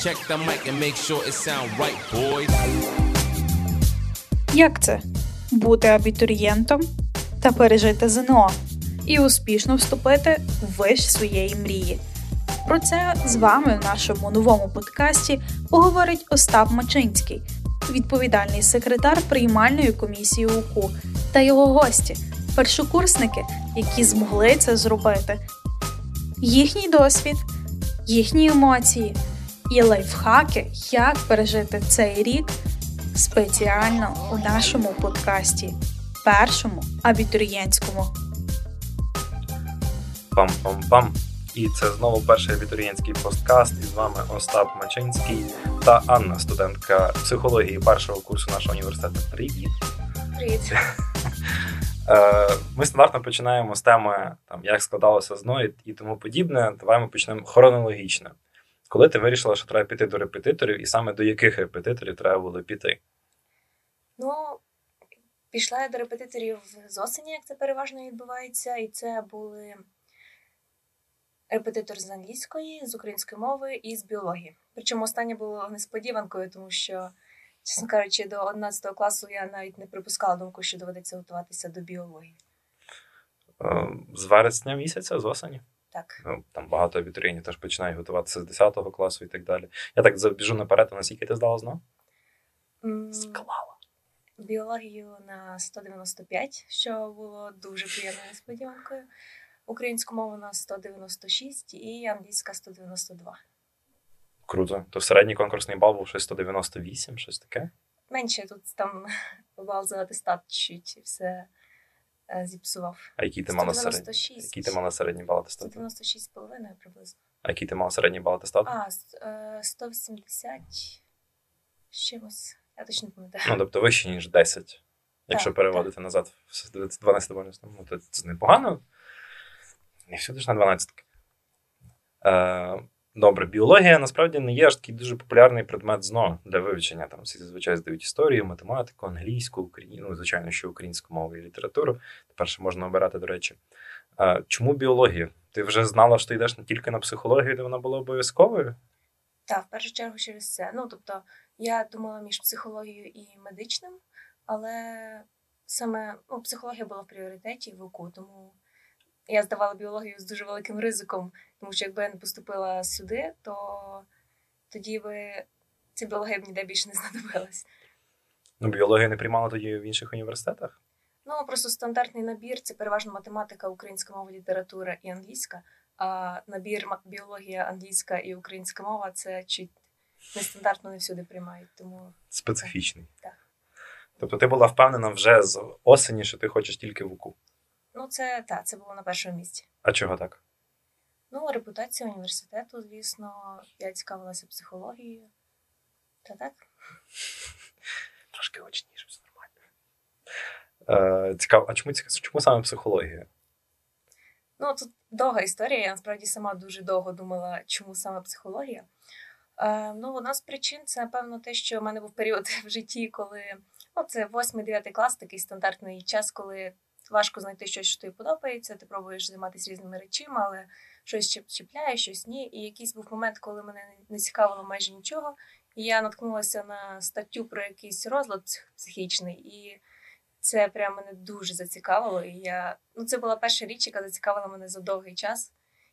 Check the mic and make sure it sound right, boys. Як це бути абітурієнтом та пережити ЗНО і успішно вступити в виш своєї мрії? Про це з вами в нашому новому подкасті поговорить Остап Мачинський, відповідальний секретар приймальної комісії УКУ, та його гості, першокурсники, які змогли це зробити. Їхній досвід, їхні емоції і лайфхаки, як пережити цей рік спеціально у нашому подкасті, першому абітурієнтському. Пам-пам-пам. І це знову перший абітурієнтський посткаст. І з вами Остап Мачинський та Анна, студентка психології першого курсу нашого університету. Привіт! Привіт. Е, Ми стандартно починаємо з теми, там, як складалося ЗНО і тому подібне. Давай ми почнемо хронологічно. Коли ти вирішила, що треба піти до репетиторів, і саме до яких репетиторів треба було піти? Ну, пішла я до репетиторів з осені, як це переважно відбувається, і це були репетитор з англійської, з української мови і з біології. Причому останнє було несподіванкою, тому що, чесно кажучи, до 11 класу я навіть не припускала думку, що доведеться готуватися до біології. Е, З вересня місяця, з осені? Так. Ну, там багато абітурієнтів теж починають готуватися з 10 класу і так далі. Я так забіжу наперед, а наскільки ти здала ЗНО? М, Склала. Біологію на 195, що було дуже приємною несподіванкою. Українську мову на 196 і англійська 192. Круто. То середній конкурсний бал був щось 198, щось таке. Менше тут там бал за атестат чуть і все зіпсував. А який ти мала середній? 196. Який ти мала середній бал атестату? 196 з половиною приблизно. А який ти мала середній бал атестату? А, е, 180 з чимось. Я точно не пам'ятаю. Ну, тобто вище, ніж 10. Якщо Так, переводити назад в 12 бонусному, ну, то це непогано. Не всюди ж на 12. Е, добре, біологія насправді не є аж такий дуже популярний предмет ЗНО для вивчення. Там всі зазвичай здають історію, математику, англійську, україну, ну, звичайно, що українську мову і літературу. Тепер ще можна обирати, до речі. Е, чому біологія? Ти вже знала, що ти йдеш не тільки на психологію, де вона була обов'язковою? Так, в першу чергу через це. Ну, тобто, я думала між психологією і медичним, але саме ну, психологія була в пріоритеті в УКУ, тому я здавала біологію з дуже великим ризиком, тому що якби я не поступила сюди, то тоді би ця біологія б ніде більше не знадобилась. Ну, біологію не приймала тоді в інших університетах. Ну, просто стандартний набір це переважно математика, українська мова, література і англійська. А набір біологія, англійська і українська мова це чуть нестандартно не всюди приймають. Тому Специфічний. Так. Тобто ти була впевнена вже з осені, що ти хочеш тільки в УКУ. Ну це так, це було на першому місці. А чого так? Ну, репутація університету, звісно, я цікавилася психологією. Та так. Трошки гучніше, все нормально. Е, цікаво, а чому, чому саме психологія? Ну, тут довга історія. Я насправді сама дуже довго думала, чому саме психологія. Е, ну, одна з причин це, напевно, те, що в мене був період в житті, коли ну, це 8-9 клас, такий стандартний час, коли важко знайти щось, що тобі подобається. Ти пробуєш займатися різними речами, але щось чіп- чіпляє, щось ні. І якийсь був момент, коли мене не цікавило майже нічого. І я наткнулася на статтю про якийсь розлад психічний, і це прям мене дуже зацікавило. І я ну це була перша річ, яка зацікавила мене за довгий час.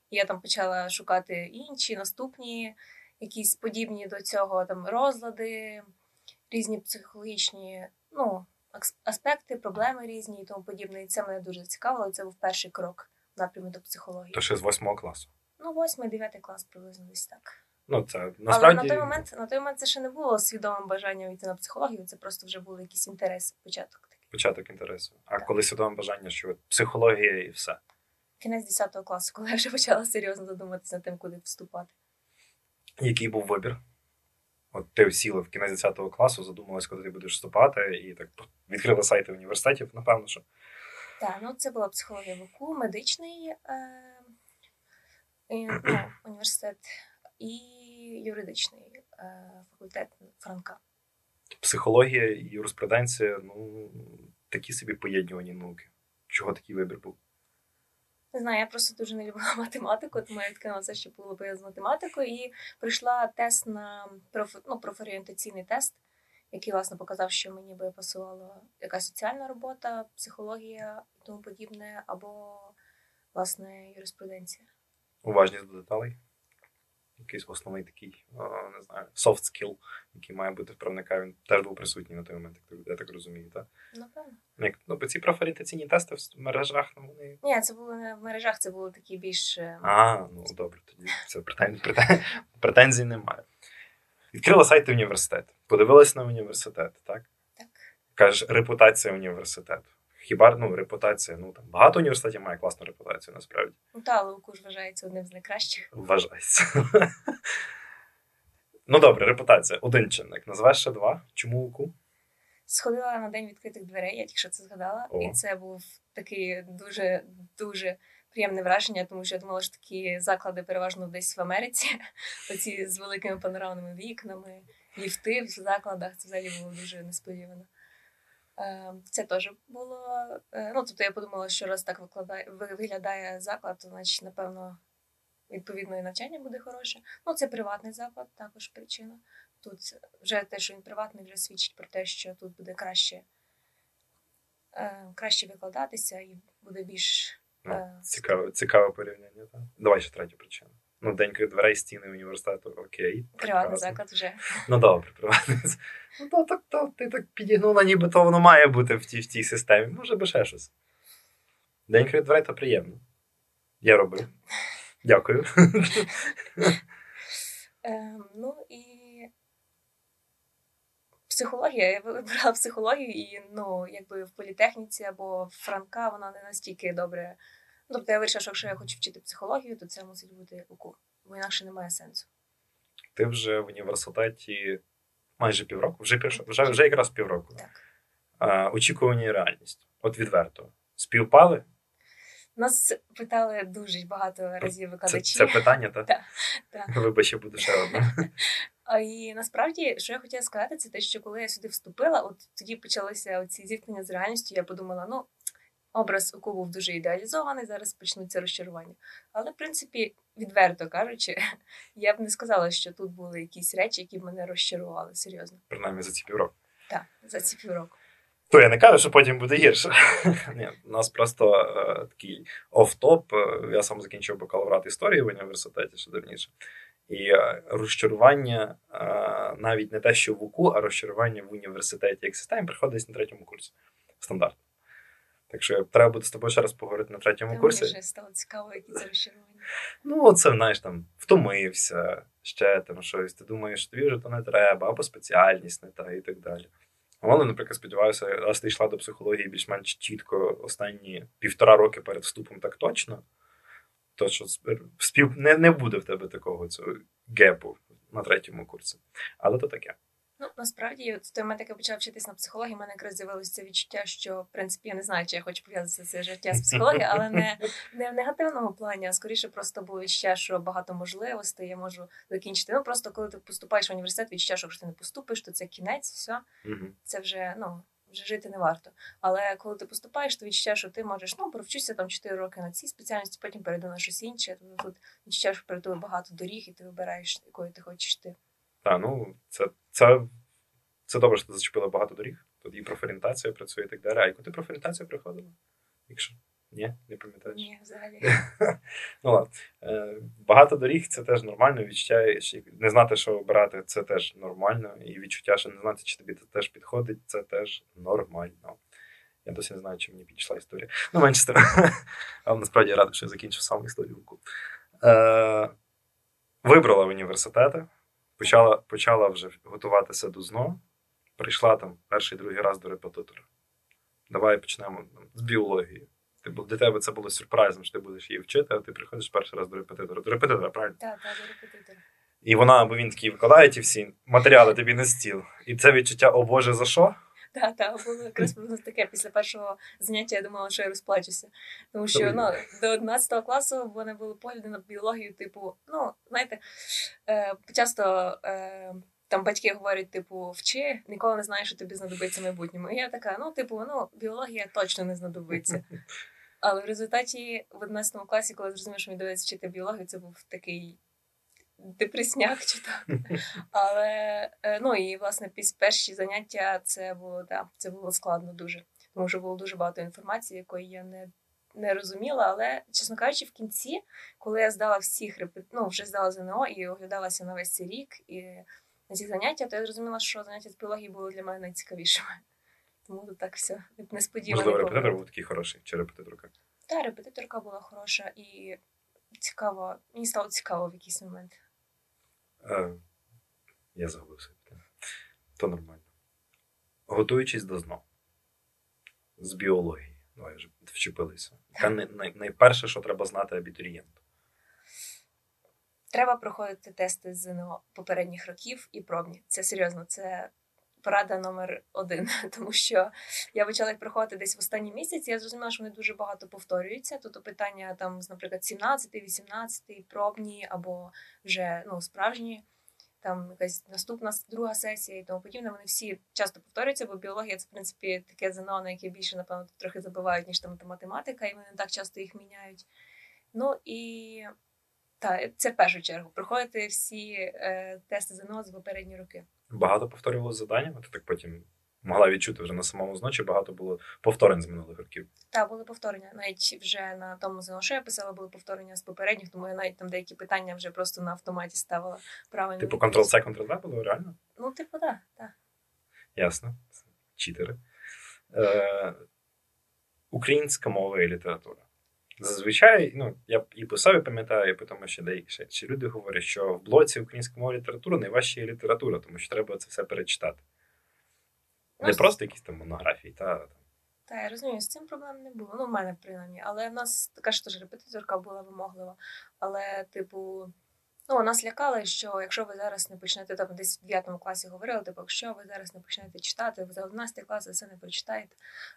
І я там почала шукати інші наступні, якісь подібні до цього там розлади, різні психологічні ну, аспекти, проблеми різні і тому подібне. І це мене дуже зацікавило. і Це був перший крок в напрямі до психології. То ще з восьмого класу. Ну, восьмий, дев'ятий клас приблизно десь так. Ну, це Але на той момент на той момент це ще не було свідомим бажанням йти на психологію. Це просто вже були якісь інтереси, початок такий. Початок інтересу. А Так. коли свідоме бажання, що от психологія і все. Кінець 10 класу, коли я вже почала серйозно задуматися над тим, куди вступати. Який був вибір? От ти сіла в кінець 10 класу, задумалась, куди ти будеш вступати, і так відкрила сайти університетів, напевно, що. Так, ну це була психологія ВУКУ, медичний е, і, ну, університет і юридичний е, факультет Франка. Психологія і юриспруденція, ну, такі собі поєднувані науки. Чого такий вибір був? Не знаю, я просто дуже не любила математику, тому я відкинула все, що було би з математикою, і прийшла тест на проф... ну, профорієнтаційний тест, який, власне, показав, що мені би пасувала якась соціальна робота, психологія і тому подібне, або, власне, юриспруденція. Уважність до деталей. Якийсь основний такий, не знаю, soft skill, який має бути в правника, він теж був присутній на той момент, як я так розумію, так? Напевно. Як, ну, бо ці профорієнтаційні тести в мережах, ну, вони Ні, це було не в мережах, це було такі більш. е, А, ну добре, тоді це претен... претен... претензій немає. Відкрила сайт університету, подивилась на університет, так? Так. Кажеш, репутація університету. Хіба ну, репутація, ну там багато університетів має класну репутацію, насправді. Ну та, але УКУ ж вважається одним з найкращих. Вважається. ну добре, репутація. Один чинник. Назвеш ще два. Чому УКУ? Сходила на день відкритих дверей, я тільки що це згадала, О. і це був такий дуже дуже приємне враження, тому що я думала, що такі заклади переважно десь в Америці, оці з великими панорамними вікнами, ліфти в закладах. Це взагалі було дуже несподівано. Е, Це теж було. е, Ну, тобто я подумала, що раз так викладає, виглядає заклад, то значить, напевно, відповідно і навчання буде хороше. Ну, це приватний заклад, також причина. Тут вже те, що він приватний, вже свідчить про те, що тут буде краще, е, краще викладатися і буде більш. Ну, Е, цікаве, цікаве порівняння. Так? Давай ще третю причину. Ну, день дверей стіни університету, окей. Приватний заклад вже. Ну добре, приватний. Ну то так, то ти так підігнула, ніби то воно має бути в тій, в тій системі. Може би ще щось. День відкритих дверей то приємно. Я робив. Дякую. Е, ну і психологія. Я вибрала психологію, і ну, якби в політехніці або в Франка вона не настільки добре. Ну, Тобто я вирішила, що якщо я хочу вчити психологію, то це мусить бути УКУ, бо інакше немає сенсу. Ти вже в університеті майже півроку, вже, вже, вже якраз півроку. Так. А, очікування і реальність. От відверто. Співпали? Нас питали дуже багато разів Це, викладачі. це питання, так? Так, так. Вибач, я буду ще одне. І насправді, що я хотіла сказати, це те, що коли я сюди вступила, от тоді почалися оці зіткнення з реальністю. Я подумала, ну образ УКУ був дуже ідеалізований, зараз почнуться розчарування. Але, в принципі, відверто кажучи, я б не сказала, що тут були якісь речі, які б мене розчарували серйозно. Принаймні за ці півроку. Так, за ці півроку. То я не кажу, що потім буде гірше. Ні, у нас просто е, такий оф-топ. Е, Я сам закінчив бакалаврат історії в університеті ще давніше. І е, розчарування е, навіть не те, що в УКУ, а розчарування в університеті як системі приходить на третьому курсі. Стандарт. Так що треба буде з тобою ще раз поговорити на третьому Та курсі. Мені вже стало цікаво, які це розчарування. Ну, це знаєш там втомився, ще там щось. Ти думаєш, що тобі вже то не треба, або спеціальність не та і так далі. Але, наприклад, сподіваюся, раз ти йшла до психології більш-менш чітко останні півтора роки перед вступом, так точно, то що спів не, не буде в тебе такого цього гепу на третьому курсі. Але то таке. Ну, насправді, от в той момент, як я почала вчитись на психології, в мене якраз з'явилося це відчуття, що в принципі я не знаю, чи я хочу пов'язати це життя з психологією, але не, не в негативному плані, а скоріше просто було відчуття, що багато можливостей я можу закінчити. Ну просто коли ти поступаєш в університет, відчуття, що якщо ти не поступиш, то це кінець, все, це вже ну. Вже жити не варто. Але коли ти поступаєш, то відчуття, що ти можеш ну провчуся там 4 роки на цій спеціальності, потім перейду на щось інше. Тобто тут відчуття, що перед тобою багато доріг, і ти вибираєш, якою ти хочеш йти. Так, ну це, це, це добре, що ти зачепила багато доріг. Тут і профорієнтація працює і так далі. А яку ти профорієнтацію приходила? Якщо ні, не пам'ятаєш. Ні, взагалі. Ну ладно. Е, Багато доріг це теж нормально. Відчуття не знати, що обирати, це теж нормально. І відчуття, що не знати, чи тобі це теж підходить, це теж нормально. Я досі не знаю, чи мені підійшла історія. Ну, менше тим. Але насправді я радий, що я закінчив саме історію. Е, Вибрала університети, почала, почала вже готуватися до ЗНО. Прийшла там перший другий раз до репетитора. Давай почнемо там, з біології. Типу, для тебе це було сюрпризом, що ти будеш її вчити, а ти приходиш перший раз до репетитора. До репетитора, правильно? Так, так, до репетитора. І вона або він такий викладає ті всі матеріали тобі на стіл. І це відчуття, о Боже, за що? Так, так, було якраз приблизно таке. Після першого заняття я думала, що я розплачуся. Тому що ну, до 11 класу в мене були погляди на біологію, типу, ну, знаєте, е, часто е, там батьки говорять, типу, вчи, ніколи не знаєш, що тобі знадобиться в майбутньому. І я така, ну, типу, ну, біологія точно не знадобиться. Але в результаті в 11 класі, коли зрозумів, що мені доведеться вчити біологію, це був такий депресняк чи так. Але е, ну і власне після перші заняття це було да, це було складно дуже, тому що було дуже багато інформації, якої я не не розуміла. Але, чесно кажучи, в кінці, коли я здала всіх репет... ну, вже здала ЗНО і оглядалася на весь цей рік і на ці заняття, то я зрозуміла, що заняття з біології були для мене найцікавішими. Тому тут так все несподівано. Можливо, репетитор був такий хороший, чи репетиторка? Так, репетиторка була хороша і цікаво. Мені стало цікаво в якийсь момент. Е, я загубився. То нормально. Готуючись до ЗНО з біології. ну я вже вчепилися. Яка найперше, що треба знати абітурієнту? Треба проходити тести з ЗНО попередніх років і пробні. Це серйозно, це порада номер один. Тому що я почала їх проходити десь в останній місяці. Я зрозуміла, що вони дуже багато повторюються. Тобто питання там, наприклад, 17, 18, пробні або вже ну, справжні. Там якась наступна друга сесія і тому подібне. Вони всі часто повторюються, бо біологія це в принципі таке ЗНО, на яке більше, напевно, трохи забивають, ніж там математика, і вони не так часто їх міняють. Ну і так, це в першу чергу. Проходити всі е, тести ЗНО з попередні роки. Багато повторювалося завдання, ти так потім могла відчути вже на самому зночі, багато було повторень з минулих років. Так, були повторення. Навіть вже на тому ЗНО, що я писала, були повторення з попередніх, тому я навіть там деякі питання вже просто на автоматі ставила правильно. Типу Ctrl-C, Ctrl-V було реально? Ну, типу, так. Да, Ясно. Читери. Е, Українська мова і література. Зазвичай, ну, я і писав, і пам'ятаю, і потім ще деякі ще люди говорять, що в блоці української мови літератури найважча є література, тому що треба це все перечитати. Не ну, просто якісь там монографії, та. Так, я розумію, з цим проблем не було. Ну, в мене принаймні. Але в нас така ж теж репетиторка була вимоглива. Але, типу, ну, нас лякали, що якщо ви зараз не почнете там десь в 9 класі говорили, типу, якщо ви зараз не почнете читати, ви за 11 клас ви це не прочитаєте.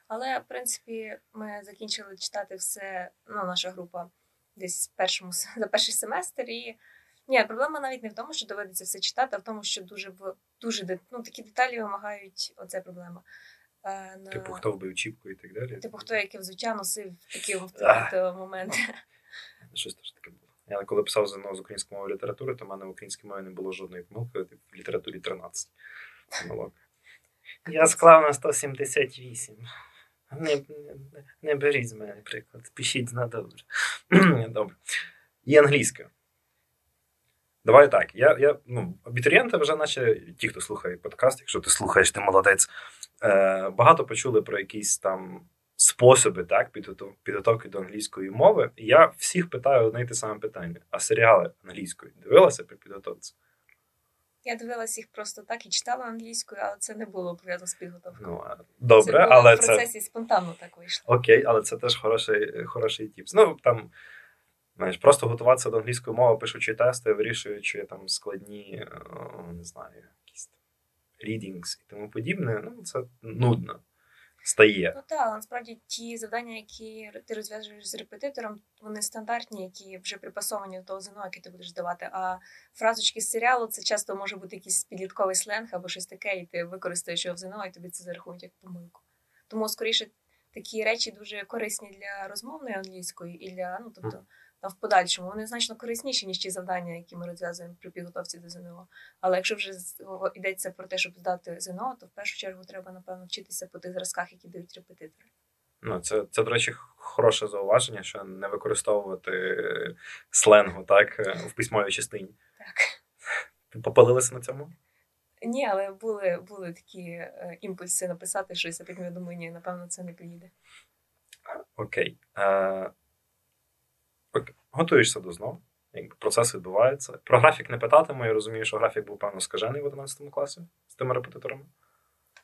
Але, в принципі, ми закінчили читати все, ну, наша група десь першому за перший семестр. І ні, проблема навіть не в тому, що доведеться все читати, а в тому, що дуже дуже ну, такі деталі вимагають оце проблема. Е, на... Типу, хто вбив чіпку і так далі. Типу, хто яке взуття носив такі в моменти. Щось теж таке було. Я коли писав ЗНО з української мови літератури, то в мене в українській мові не було жодної помилки, типу, в літературі 13 помилок. Я склав на 178. Не не, беріть з мене приклад. Пишіть на добре. Добре. І англійською. Давай так. Я, я, ну, Абітурієнти вже, наче ті, хто слухає подкаст, якщо ти слухаєш, ти молодець. Е, Багато почули про якісь там способи так, підготовки до англійської мови. І я всіх питаю одне й те саме питання: а серіали англійською дивилася при підготовці? Я дивилася їх просто так і читала англійською, але це не було пов'язано з підготовкою. Ну, Добре, це було але в процесі це... спонтанно так вийшло. Окей, але це теж хороший хороший тіпс. Ну, там, знаєш, Просто готуватися до англійської мови, пишучи тести, вирішуючи там складні, не знаю, якісь там readings і тому подібне, ну, це нудно стає. Ну так, але насправді ті завдання, які ти розв'язуєш з репетитором, вони стандартні, які вже припасовані до того ЗНО, яке ти будеш давати. А фразочки з серіалу це часто може бути якийсь підлітковий сленг або щось таке, і ти використаєш його в ЗНО, і тобі це зарахують як помилку. Тому, скоріше, такі речі дуже корисні для розмовної англійської і для ну тобто в подальшому. Вони значно корисніші, ніж ті завдання, які ми розв'язуємо при підготовці до ЗНО. Але якщо вже йдеться про те, щоб здати ЗНО, то в першу чергу треба, напевно, вчитися по тих зразках, які дають репетитори. Ну, це, це, до речі, хороше зауваження, що не використовувати сленгу так, в письмовій частині. Так. Ти попалилася на цьому? Ні, але були були такі е, імпульси написати щось, а потім я думаю, ні, напевно, це не поїде. Окей. Е, готуєшся до знов, якби процес відбувається. Про графік не питатиму, я розумію, що графік був, певно, скажений в 11 класі з тими репетиторами.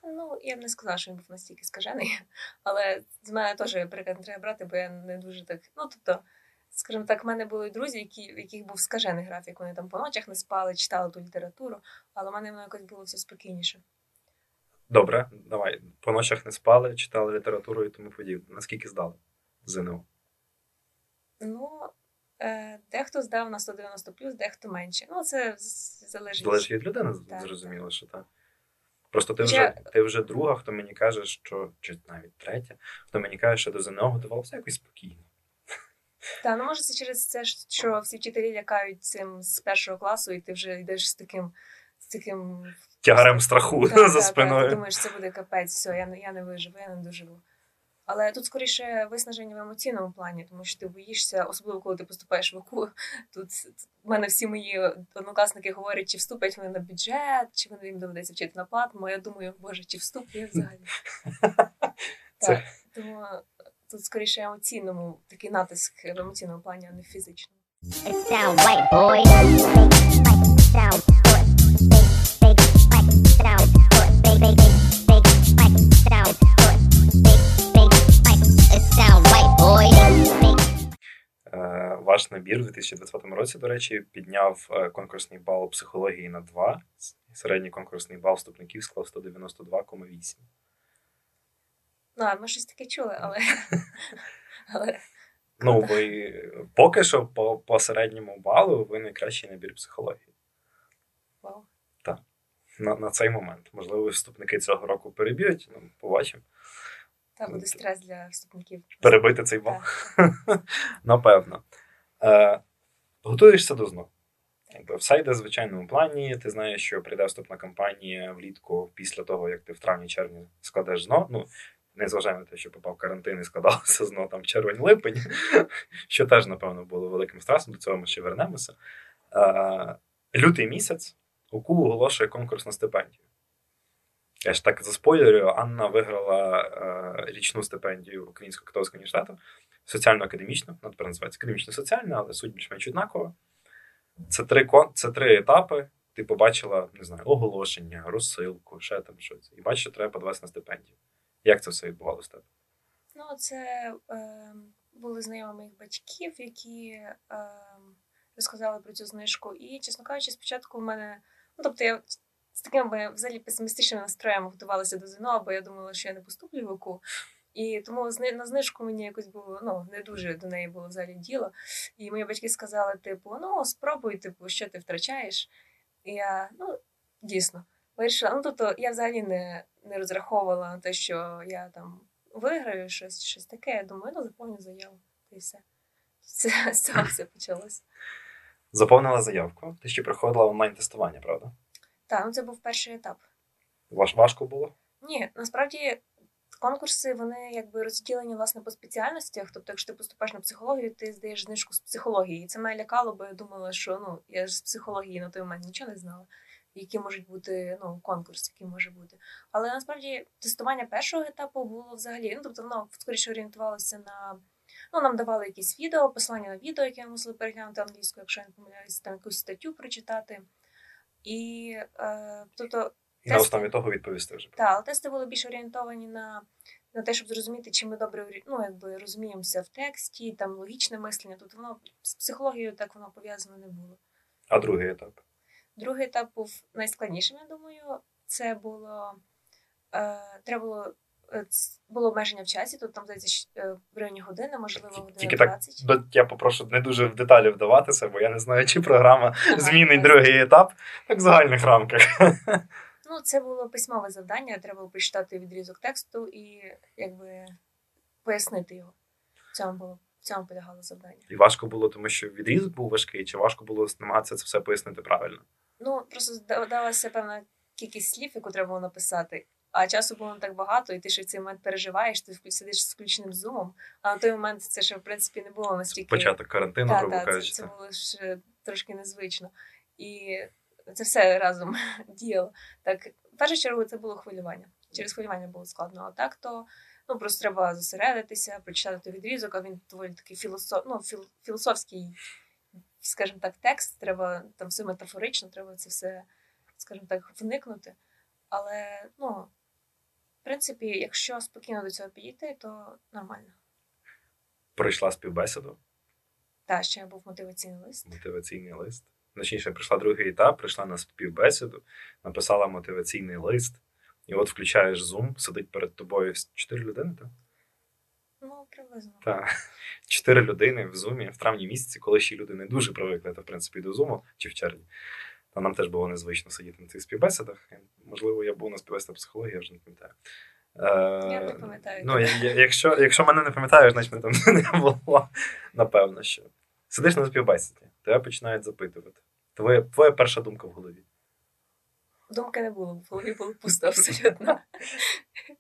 Ну, я б не сказала, що він був настільки скажений, але з мене теж приклад не треба брати, бо я не дуже так. Ну, тобто, скажімо так, в мене були друзі, які, в яких був скажений графік. Вони там по ночах не спали, читали ту літературу, але в мене воно якось було все спокійніше. Добре, давай. По ночах не спали, читали літературу і тому подібне. Наскільки здали ЗНО? Ну, дехто здав на 190 плюс, дехто менше. Ну, це залежить Залежить від людини, так, зрозуміло, так. що так. Просто ти Я- вже, ти вже друга, хто мені каже, що чи навіть третя, хто мені каже, що до ЗНО готувався якось спокійно. Та ну може це через це, що всі вчителі лякають цим з першого класу, і ти вже йдеш з таким з таким Тягарем страху Та, за та, спиною. Та, ти думаєш, це буде капець, все, я, не- я не виживу, я не доживу. Але тут скоріше виснаження в емоційному плані, тому що ти боїшся, особливо коли ти поступаєш в ОКУ. Тут в мене всі мої однокласники говорять, чи вступлять вони на бюджет, чи вони їм доведеться вчити на платному. Я думаю, боже, чи вступлю я взагалі. Так, тому тут скоріше емоційному такий натиск в емоційному плані, а не фізичному. It's Ваш набір у 2020 році, до речі, підняв е, конкурсний бал психології на 2. Середній конкурсний бал вступників склав 192,8. Ну, а ми щось таке чули, але, але Ну, ви поки що по, по середньому балу ви найкращий набір психології. вау. На, на цей момент. Можливо, вступники цього року переб'ють, ну, побачимо. Та буде стрес для вступників. Перебити цей бал. Напевно. Е, готуєшся до ЗНО. Якби все йде в звичайному плані. Ти знаєш, що прийде вступна кампанія влітку після того, як ти в травні-червні складеш ЗНО. Ну, не зважаємо на те, що попав карантин і складалося ЗНО там червень-липень, що теж, напевно, було великим стресом, до цього ми ще вернемося. Е, лютий місяць УКУ оголошує конкурс на стипендію. Я ж так заспойлерю, Анна виграла е, річну стипендію Українського католицького університету соціально-академічно, вона тепер називається академічно-соціальна, але суть більш-менш однакова. Це три, це три етапи. Ти побачила, не знаю, оголошення, розсилку, ще там щось. І бачиш, що треба подаватися на стипендію. Як це все відбувалося тебе? Ну, це е, були знайомі моїх батьків, які е, розказали про цю знижку. І, чесно кажучи, спочатку в мене. Ну, тобто, я з такими взагалі песимістичними настроями готувалася до ЗНО, бо я думала, що я не поступлю в ОКУ. І тому на знижку мені якось було ну, не дуже до неї було взагалі діло. І мої батьки сказали: типу, ну, спробуй, типу, що ти втрачаєш. І я, ну, дійсно, вирішила. Ну, тобто, я взагалі не, не розраховувала на те, що я там виграю щось, щось таке. Я думаю, ну заповню заяву. І все. Це, з цього все почалося. Заповнила заявку. Ти ще проходила онлайн-тестування, правда? Так, ну це був перший етап. Важ важко було? Ні, насправді конкурси вони якби розділені власне по спеціальностях. Тобто, якщо ти поступаєш на психологію, ти здаєш знижку з психології. І це мене лякало, бо я думала, що ну я ж з психології на той момент нічого не знала. Які можуть бути ну конкурс, який може бути. Але насправді тестування першого етапу було взагалі. Ну тобто воно скоріше орієнтувалося на ну нам давали якісь відео, посилання на відео, яке ми мусили переглянути англійською, якщо я не помиляюсь, там якусь статтю прочитати. І е, тобто І на основі того відповісти вже. так, але тести були більш орієнтовані на, на те, щоб зрозуміти, чи ми добре ну, якби, розуміємося в тексті, там логічне мислення. Тут воно з психологією так воно пов'язано не було. А другий етап. Другий етап був найскладнішим, я думаю. Це було е, треба було. Е, Було обмеження в часі, тут там здається е, в районі години, можливо, година тільки 20. До- Я попрошу не дуже в деталі вдаватися, бо я не знаю, чи програма Ага, змінить ясно. другий етап, так в загальних рамках. Ну, це було письмове завдання, треба було прочитати відрізок тексту і якби пояснити його. В цьому було в цьому полягало завдання. І важко було, тому що відрізок був важкий, чи важко було намагатися це все пояснити правильно? Ну, просто далася певна кількість слів, яку треба було написати. А часу було не так багато, і ти ще в цей момент переживаєш, ти сидиш з включеним зумом. А на той момент це ще в принципі не було настільки Початок карантину, Та, та, це, це було ж трошки незвично. І це все разом діяло. Так, в першу чергу це було хвилювання. Через хвилювання було складно. А так то ну просто треба зосередитися, прочитати той відрізок, а він доволі такий філософ, ну, філ, філософський, скажімо так, текст. Треба там все метафорично, треба це все, скажімо так, вникнути. Але ну, в принципі, якщо спокійно до цього підійти, то нормально. Пройшла співбесіду, Та ще був мотиваційний лист. мотиваційний лист. Точніше, пройшла другий етап, прийшла на співбесіду, написала мотиваційний лист, і от включаєш Zoom, сидить перед тобою чотири людини, так? Ну, приблизно. Так. Чотири людини в зумі в травні місяці, коли ще люди не дуже привикли, то в принципі до зуму чи в червні. Та нам теж було незвично сидіти на цих співбесідах. Можливо, я був на співбесідах психології, я вже не пам'ятаю. Е, Я не пам'ятаю. Ну, якщо, якщо мене не пам'ятаєш, значить мене там не було. Напевно, що. Сидиш на співбесіді, тебе починають запитувати. Твоя, твоя перша думка в голові. Думки не було, в голові було пусто абсолютно.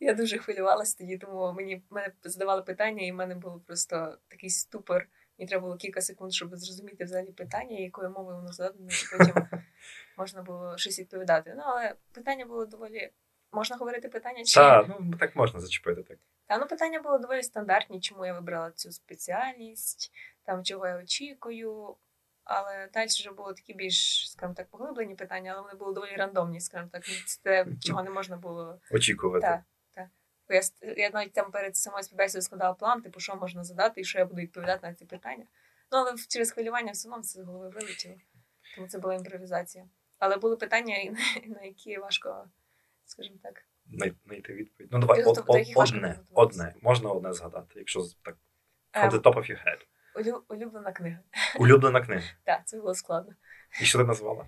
Я дуже хвилювалася тоді, тому мені мене задавали питання, і в мене було просто такий ступор. Мені треба було кілька секунд, щоб зрозуміти взагалі питання, якою мовою воно задане, і потім можна було щось відповідати. Ну, але питання було доволі. Можна говорити питання чи Так, ну так можна зачепити так. Та ну питання було доволі стандартні, чому я вибрала цю спеціальність, там чого я очікую. Але далі вже були такі більш, скажімо так, поглиблені питання, але вони були доволі рандомні, скажімо так. Це чого не можна було. Очікувати. Так. Бо я, я навіть там перед самою співбесідою складала план, типу, що можна задати і що я буду відповідати на ці питання. Ну, але через хвилювання все одно це з голови вилетіло. Тому це була імпровізація. Але були питання, на, які важко, скажімо так. Най- Знайти відповідь. Ну, давай, Підготов- од- од- одне, одне. Можна одне згадати, якщо так Ем, from the top of your head. улю- улюблена книга. Улюблена книга. Так, це було складно. І що ти назвала?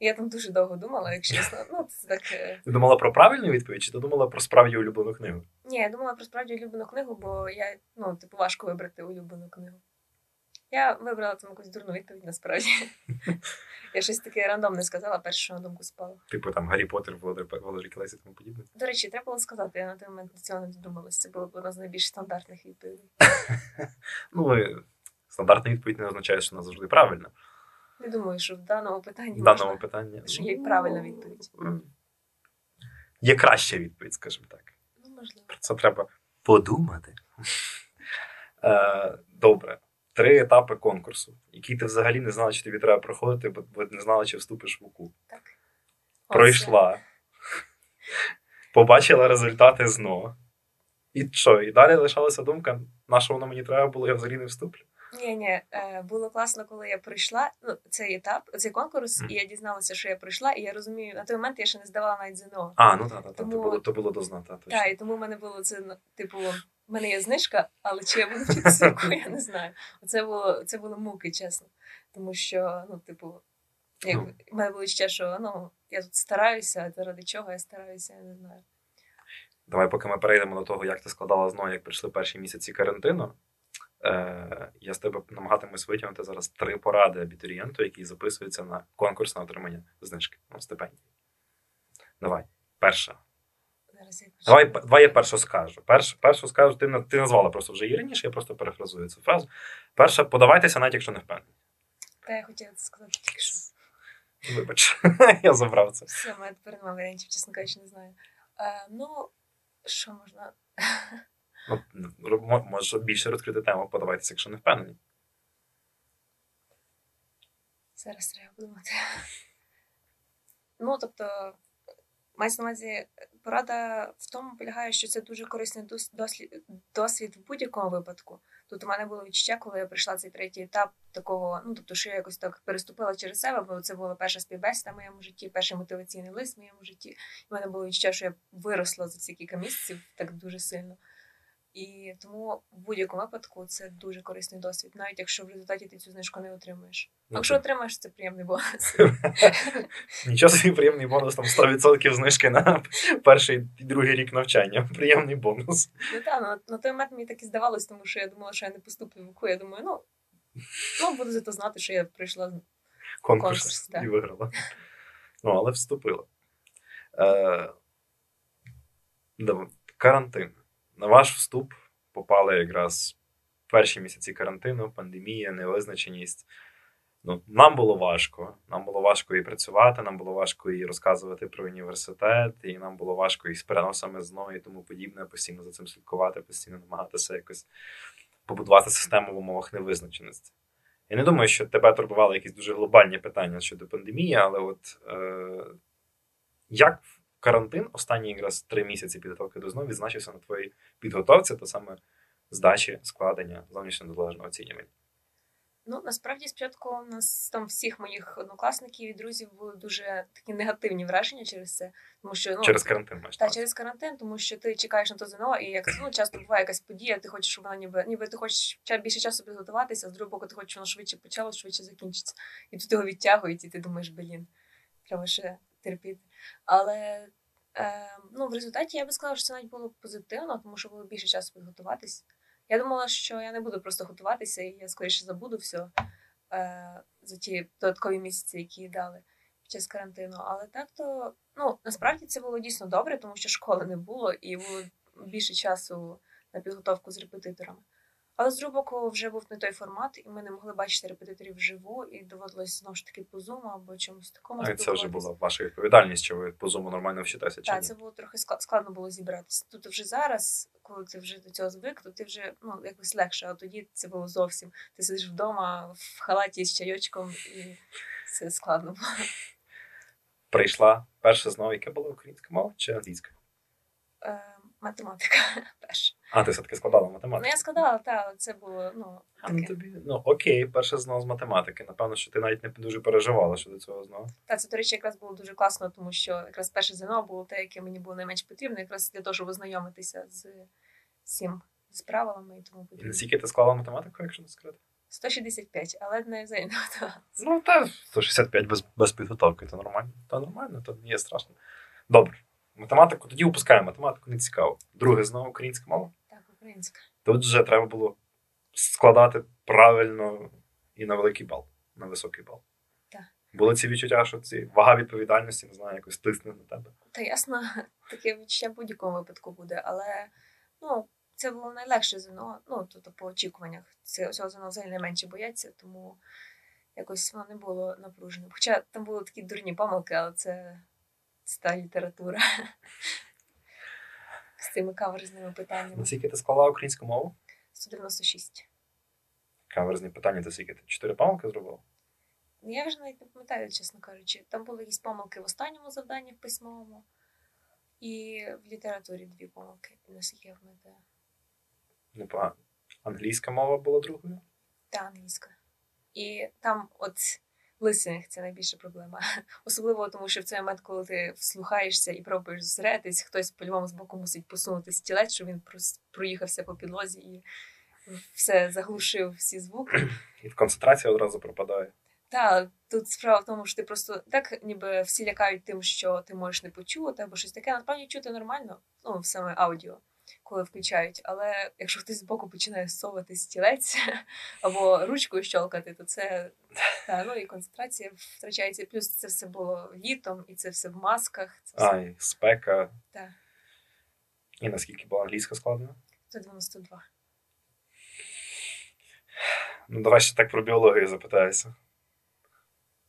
Я там дуже довго думала, якщо чесно. Ну, це так. е, Ти думала про правильну відповідь, чи ти думала про справді улюблену книгу? Ні, я думала про справді улюблену книгу, бо я, ну, типу, важко вибрати улюблену книгу. Я вибрала там якусь дурну відповідь насправді. Я щось таке рандомне сказала, перше, що на думку спало. Типу там Гаррі Поттер, Володар Володар і тому подібне. До речі, треба було сказати, я на той момент до цього не додумалась. Це було б одна з найбільш стандартних відповідей. Ну, стандартна відповідь не означає, що вона завжди правильна. Не думаю, що в даному питанні В даному можна... питанні. що є правильна відповідь. Ну, Є краща відповідь, скажімо так. Ну, можливо. Про це треба подумати. Е, Добре. Три етапи конкурсу, які ти взагалі не знала, чи тобі треба проходити, бо не знала, чи вступиш в УКУ. Так. Пройшла. Побачила результати ЗНО. І що? І далі лишалася думка, на що воно мені треба було, я взагалі не вступлю. Ні, ні, було класно, коли я пройшла ну, цей етап, цей конкурс, Мгм. і я дізналася, що я пройшла, і я розумію, на той момент я ще не здавала навіть ЗНО. А, ну так, так, Тому- то було, то було. Точно. Так, і тому в мене було це ну, типу, в мене є знижка, але чи я буду вчитися, я не знаю. Оце було це було муки, чесно. Тому що, ну, типу, як Ну. в мене було відчуття, що ну, я тут стараюся, а заради чого я стараюся, я не знаю. Давай, поки ми перейдемо до того, як ти складала ЗНО, як прийшли перші місяці карантину. Е, я з тебе намагатимусь витягнути зараз три поради абітурієнту, який записується на конкурс на отримання знижки ну, стипендії. Давай, перша. Зараз я Давай, давай я першу скажу. Перш, першу скажу, ти, ти назвала просто вже її раніше, я просто перефразую цю фразу. Перша, подавайтеся, навіть якщо не впевнений. Та я хотіла це сказати тільки що. Вибач, я забрав це. Все, мене тепер немає варіантів, чесно кажучи, не знаю. Е, ну, що можна. Ну, можеш більше розкрити тему, подавайтеся, якщо не впевнені. Зараз треба подумати. Ну, тобто, мається на увазі, порада в тому полягає, що це дуже корисний дос- дослід, досвід в будь-якому випадку. Тут у мене було відчуття, коли я прийшла цей третій етап такого, ну тобто, що я якось так переступила через себе, бо це була перша співбесіда в моєму житті, перший мотиваційний лист в моєму житті. І в мене було відчуття, що я виросла за ці кілька місяців так дуже сильно. І тому в будь-якому випадку це дуже корисний досвід, навіть якщо в результаті ти цю знижку не отримуєш. Ну, Якщо отримаєш, це приємний бонус. Нічого собі приємний бонус, там 100% знижки на перший і другий рік навчання. Приємний бонус. Ну так, на, на той момент мені так і здавалось, тому що я думала, що я не поступлю в УКУ. Я думаю, ну, ну буду зато знати, що я прийшла. Конкурс, Конкурс, так. і виграла. Ну, але вступила. Е, карантин. На ваш вступ попали якраз перші місяці карантину, пандемія, невизначеність. Ну, нам було важко. Нам було важко і працювати, нам було важко і розказувати про університет, і нам було важко і з переносами ЗНО і тому подібне, постійно за цим слідкувати, постійно намагатися якось побудувати систему в умовах невизначеності. Я не думаю, що тебе турбували якісь дуже глобальні питання щодо пандемії, але от е, як карантин, останні якраз три місяці підготовки до ЗНО відзначився на твоїй підготовці, то саме здачі складення зовнішньо незалежного оцінювання. Ну, насправді, спочатку у нас там всіх моїх однокласників і друзів були дуже такі негативні враження через це. Тому що ну Через карантин маєш. та через карантин, тому що ти чекаєш на то ЗНО, і як ну, часто буває якась подія, ти хочеш, щоб вона ніби ніби ти хочеш більше часу підготуватися, а з другого боку, ти хочеш, щоб воно швидше почалося, швидше закінчиться. І тут його відтягують, і ти думаєш, блін, треба ще терпіти. Але е, ну, в результаті я би сказала, що це навіть було позитивно, тому що було більше часу підготуватись. Я думала, що я не буду просто готуватися, і я скоріше забуду все е, за ті додаткові місяці, які дали під час карантину. Але так то ну насправді це було дійсно добре, тому що школи не було і було більше часу на підготовку з репетиторами. Але з другого вже був не той формат, і ми не могли бачити репетиторів вживу, і доводилось знову ж таки по зуму або чомусь такому. А це вже була ваша відповідальність, що ви по зуму нормально вчитеся Так, це було трохи склад- складно було зібратися. Тут вже зараз, коли ти вже до цього звик, то ти вже ну якось легше. А тоді це було зовсім. Ти сидиш вдома в халаті з чайочком, і це складно було. Прийшла перша знову, яка була українська мова чи англійська? Е, математика перша. А, ти все-таки складала Ну математику. я складала, та, але це було ну А, ну тобі, ну окей, перше знову з математики. Напевно, що ти навіть не дуже переживала щодо цього знову. Та це, до речі, якраз було дуже класно, тому що якраз перше ЗНО було те, яке мені було найменш потрібно, якраз для того, щоб ознайомитися з всім з правилами і тому подібне. наскільки ти склала математику, якщо не секрет? 165, але не готова. Ну, та 165 без, без підготовки, то нормально. Та нормально, то не є страшно. Добре. Математику тоді опускаємо, математику не цікаво. Друге знову українська мова. Українська. Тут вже треба було складати правильно і на великий бал, на високий бал. Так. Були ці відчуття, що ці вага відповідальності, не знаю, якось тисне на тебе. Та ясно, таке відчуття в будь-якому випадку буде, але ну, це було найлегше ЗНО, ну, тобто по очікуваннях. Це, цього ЗНО взагалі найменше бояться, тому якось воно не було напруженим. Хоча там були такі дурні помилки, але це, це та література. З цими каверзними питаннями. Наскільки ти склала українську мову? 196. Каверзні питання, ти скільки ти чотири помилки зробив? Ну, Я вже навіть не пам'ятаю, чесно кажучи. Там були якісь помилки в останньому завданні в письмовому, і в літературі дві помилки, наскільки я пам'ятаю. Непогано. Англійська мова була другою. та англійська. І там, от лисених це найбільша проблема. Особливо тому, що в цей момент, коли ти вслухаєшся і пробуєш зосередитись, хтось по-любому з боку мусить посунути стілець, щоб він проїхався по підлозі і все заглушив всі звуки. І концентрація одразу пропадає. Та тут справа в тому, що ти просто так ніби всі лякають тим, що ти можеш не почути або щось таке. Насправді чути нормально, ну саме аудіо, коли включають. Але якщо хтось збоку починає совати стілець або ручкою щолкати, то це та, ну і концентрація втрачається. Плюс це все було літом, і це все в масках. Це все Ай, спека. та, І наскільки була англійська складна? 192. Ну, давай ще так про біологію запитаюся.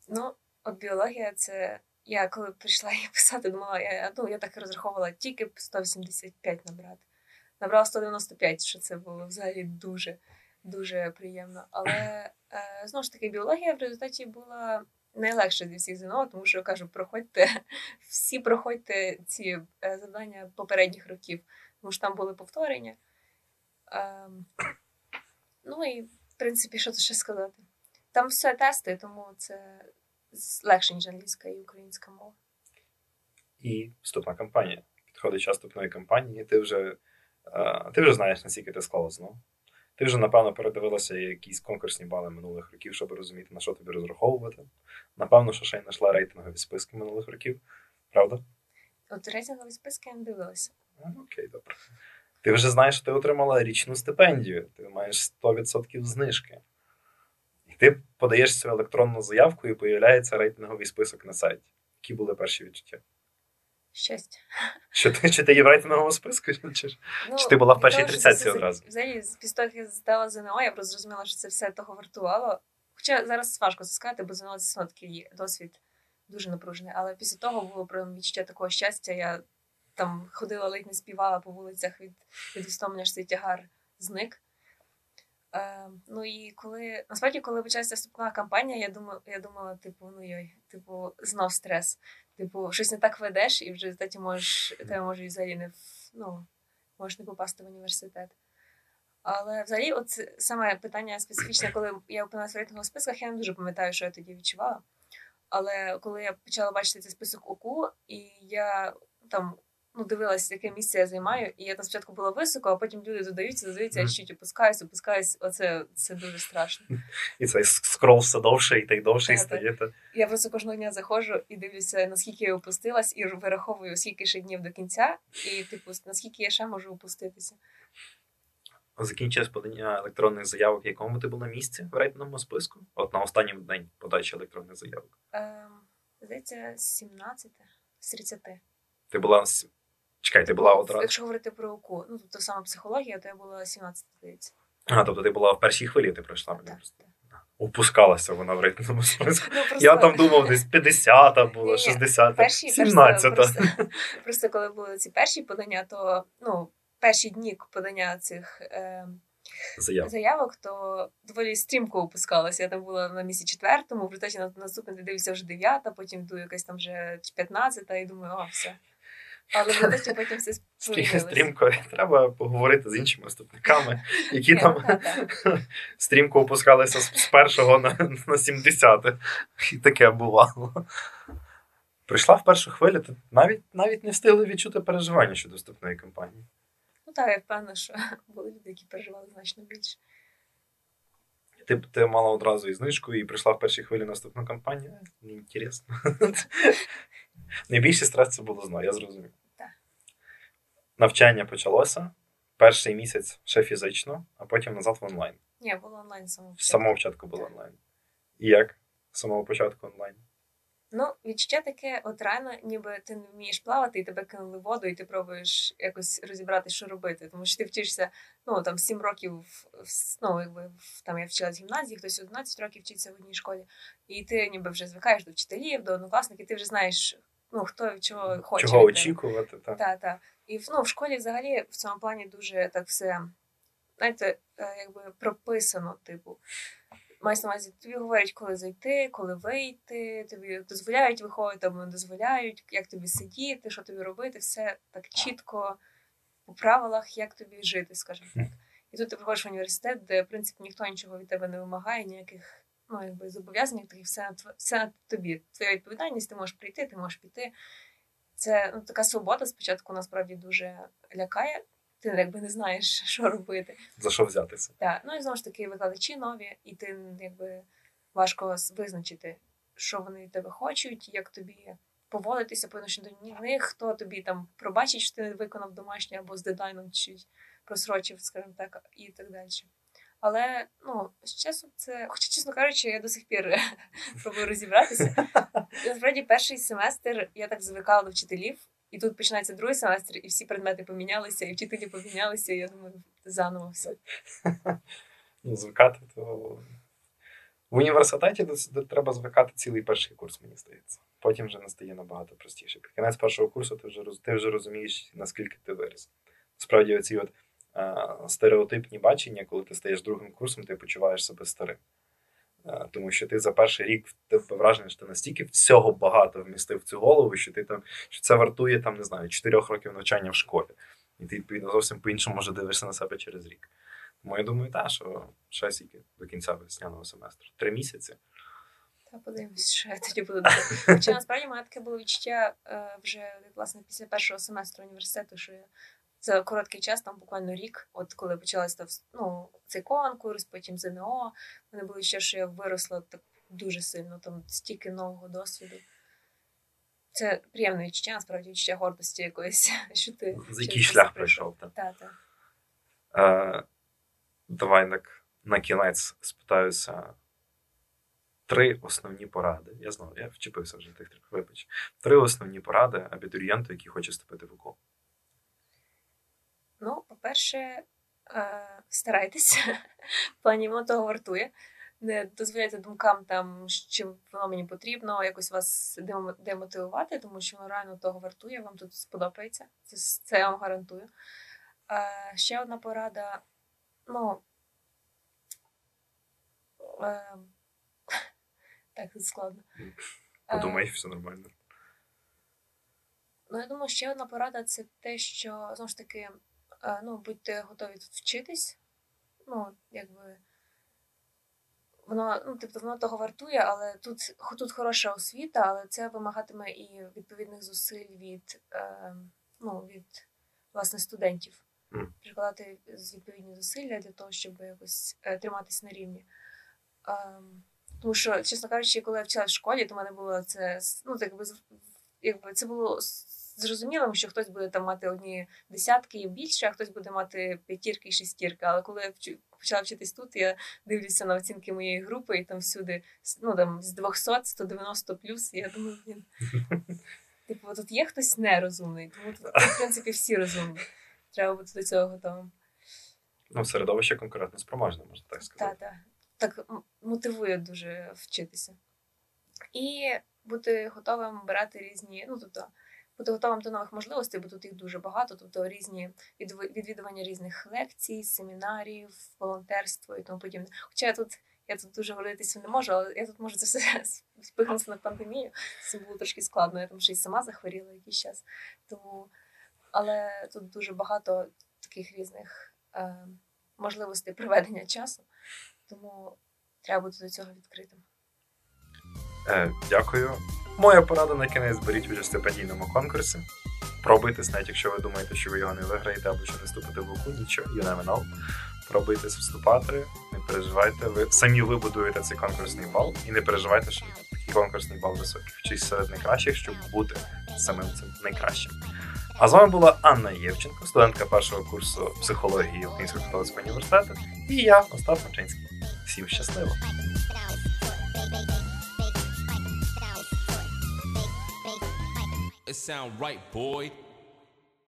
Ну, от біологія це. Я коли прийшла її писати, думала, я, ну, я так і розраховувала тільки б 185 набрати. Набрала 195, що це було взагалі дуже, дуже приємно. Але е, знову ж таки, біологія в результаті була найлегша зі всіх ЗНО, тому що я кажу, проходьте, всі проходьте ці е, завдання попередніх років, тому що там були повторення. Е, ну і, в принципі, що тут ще сказати? Там все тести, тому це легше, ніж англійська і українська мова. І вступна кампанія. Підходить час вступної кампанії, ти вже, ти вже знаєш, наскільки ти склала знову. Ти вже, напевно, передивилася якісь конкурсні бали минулих років, щоб розуміти, на що тобі розраховувати. Напевно, що ще й знайшла рейтингові списки минулих років. Правда? От рейтингові списки я не дивилася. Ну, Окей, добре. Ти вже знаєш, що ти отримала річну стипендію, ти маєш 100% знижки. І ти подаєш цю електронну заявку і появляється рейтинговий список на сайті. Які були перші відчуття? Щастя. Що ти, чи ти є в рейтинговому списку? Чи, Ну, чи ти була в першій тридцятці одразу? Взагалі, після того, як я здала ЗНО, я просто зрозуміла, що це все того вартувало. Хоча зараз важко це сказати, бо ЗНО це такий досвід дуже напружений. Але після того було прям відчуття такого щастя. Я там ходила, ледь не співала по вулицях від, від втомлення, що цей тягар зник. Е, ну і коли насправді, коли почалася вступна кампанія, я думала, я думала, типу, ну йой, типу, знов стрес. Типу, щось не так ведеш, і в результаті можеш тебе може і взагалі не ну, можеш не попасти в університет. Але взагалі, от саме питання специфічне, коли я опинилася в рейтингових списках, я не дуже пам'ятаю, що я тоді відчувала. Але коли я почала бачити цей список ОКУ, і я там ну, дивилась, яке місце я займаю, і я там спочатку була високо, а потім люди додаються, додаються, я чуть опускаюсь, опускаюсь. Оце це дуже страшно. І цей скрол все довше і так довше і стає. та- Я просто кожного дня заходжу і дивлюся, наскільки я опустилась, і вираховую, скільки ще днів до кінця, і типу, наскільки я ще можу опуститися. Закінчилось подання електронних заявок, якому ти була місці в рейтинговому списку? От на останній день подачі електронних заявок. Ем, здається, 17 з 30. Ти була Чекай, ти була одразу. Якщо говорити про УКУ, ну тобто саме психологія, то я була 17, здається. А, тобто ти була в першій хвилі, ти пройшла мене Так, просто. так. Упускалася вона в рейтинговому списку. Ну, просто Я там думав, десь 50-та була, 60-та, 17-та. Просто, просто, коли були ці перші подання, то ну, перші дні подання цих е, Заяв. заявок, то доволі стрімко опускалася. Я там була на місці четвертому, в результаті на наступний день дивився вже дев'ята, потім йду якась там вже п'ятнадцята, і думаю, о, все. Але результаті потім все Стрім- Стрімко треба поговорити з іншими вступниками, які там ну, стрімко опускалися з першого на, на 70. І таке бувало. Прийшла в першу хвилю, то навіть, навіть не встигли відчути переживання щодо вступної кампанії. Ну так, я впевнена, що були люди, які переживали значно більше. Ти, ти мала одразу і знижку і прийшла в першій хвилі на вступну кампанію. Е, Неінтересно. Найбільший стрес це було зно, я зрозумів. Так. Навчання почалося. Перший місяць ще фізично, а потім назад в онлайн. Ні, було онлайн з самого З самого початку було онлайн. І як? З самого початку онлайн. Ну, відчуття таке, от реально, ніби ти не вмієш плавати, і тебе кинули в воду, і ти пробуєш якось розібрати, що робити. Тому що ти вчишся, ну там 7 років, ну, якби там я вчилась в гімназії, хтось 11 років вчиться в одній школі, і ти ніби вже звикаєш до вчителів, до однокласників, ти вже знаєш, ну хто чого хоче. Чого очікувати? Та. Так, так. І в- ну, в школі взагалі в цьому плані дуже так все, знаєте, е, якби прописано, типу. Мається на увазі, тобі говорять, коли зайти, коли вийти, тобі дозволяють виходити або не дозволяють, як тобі сидіти, що тобі робити, все так чітко по правилах, як тобі жити, скажімо так. І тут ти приходиш в університет, де, в принципі, ніхто нічого від тебе не вимагає, ніяких ну, якби, зобов'язань, таких все, все на тобі. Твоя відповідальність, ти можеш прийти, ти можеш піти. Це ну, така свобода спочатку насправді дуже лякає. Ти якби не знаєш, що робити. За що взятися? Так. Ну і знову ж таки викладачі нові, і ти якби важко визначити, що вони від тебе хочуть, як тобі поводитися по відношенню до них, хто тобі там пробачить, що ти виконав домашнє або з дедлайном чуть просрочив, скажімо так, і так далі. Але ну, з часом це, хоча, чесно кажучи, я до сих пір пробую розібратися. Насправді перший семестр я так звикала до вчителів, і тут починається другий семестр, і всі предмети помінялися, і вчителі помінялися, і я думаю, заново все. Ну, звикати, то в університеті треба звикати цілий перший курс, мені здається. Потім вже настає набагато простіше. Під кінець першого курсу ти вже, ти вже розумієш, наскільки ти виріс. Справді, оці от стереотипні бачення, коли ти стаєш другим курсом, ти почуваєш себе старим. Е, Тому що ти за перший рік в тебе враження, що ти настільки всього багато вмістив в цю голову, що ти там що це вартує там, не знаю, 4 років навчання в школі. І ти відповідно зовсім по-іншому вже дивишся на себе через рік. Тому я думаю, так, що ще скільки до кінця весняного семестру. Три місяці. Та подивимось, що я тоді буду. Хоча насправді мене таке було відчуття е, вже власне після першого семестру університету, що я за короткий час, там буквально рік, от коли почалася ну, цей конкурс, потім ЗНО, в мене було ще, що я виросла так дуже сильно, там стільки нового досвіду. Це приємне відчуття, насправді відчуття гордості якоїсь, що ти За який шлях пройшов. Та. Так, так. Е, давай так на кінець спитаюся. Три основні поради. Я знаю, я вчепився вже тих трьох, вибач. Три основні поради абітурієнту, який хоче вступити в УКО. По-перше, е, старайтесь. В плані воно того вартує. Не дозволяйте думкам, там, що воно мені потрібно, якось вас демотивувати, тому що воно реально того вартує, вам тут сподобається. Це, це я вам гарантую. Е, ще одна порада. Ну, е, так, це складно. Е, Подумай, все нормально. Ну, я думаю, ще одна порада це те, що знову ж таки, е, ну, будьте готові тут вчитись, ну, якби. Воно, ну, тобто, воно того вартує, але тут, тут хороша освіта, але це вимагатиме і відповідних зусиль від, е, ну, від власне студентів. Прикладати відповідні зусилля для того, щоб якось е, триматись на рівні. Ем, тому що, чесно кажучи, коли я вчилася в школі, то в мене було це ну, так, якби, якби це було зрозумілим, що хтось буде там мати одні десятки і більше, а хтось буде мати п'ятірки і шестірки. Але коли я почала вчитись тут, я дивлюся на оцінки моєї групи, і там всюди ну, там, з 200 190 плюс, і я думаю, блін. Типу, тут є хтось нерозумний, тому тут, в принципі, всі розумні. Треба бути до цього готовим. Ну, середовище конкурентно спроможне, можна так сказати. Так, так. Так мотивує дуже вчитися. І бути готовим брати різні, ну тобто бути готовим до нових можливостей, бо тут їх дуже багато, тобто різні відвідування різних лекцій, семінарів, волонтерство і тому подібне. Хоча я тут. Я тут дуже говоритися не можу, але я тут можу це все спихнутися на пандемію. Це було трошки складно. Я там ще й сама захворіла якийсь час. Тому, але тут дуже багато таких різних е, можливостей проведення часу. Тому треба бути до цього відкритим. Е, дякую. Моя порада на кінець беріть участь в стипендійному конкурсі. Пробуйтесь, навіть якщо ви думаєте, що ви його не виграєте або що не вступите в УКУ, нічого, you never know. Пробуйтесь вступати, не переживайте. Ви самі вибудуєте цей конкурсний бал і не переживайте, що такий конкурсний бал високий. Вчись серед найкращих, щоб бути самим цим найкращим. А з вами була Анна Євченко, студентка першого курсу психології Українського католицького університету, і я, Остап Мачинський. Всім щасливо! Sound right, boy.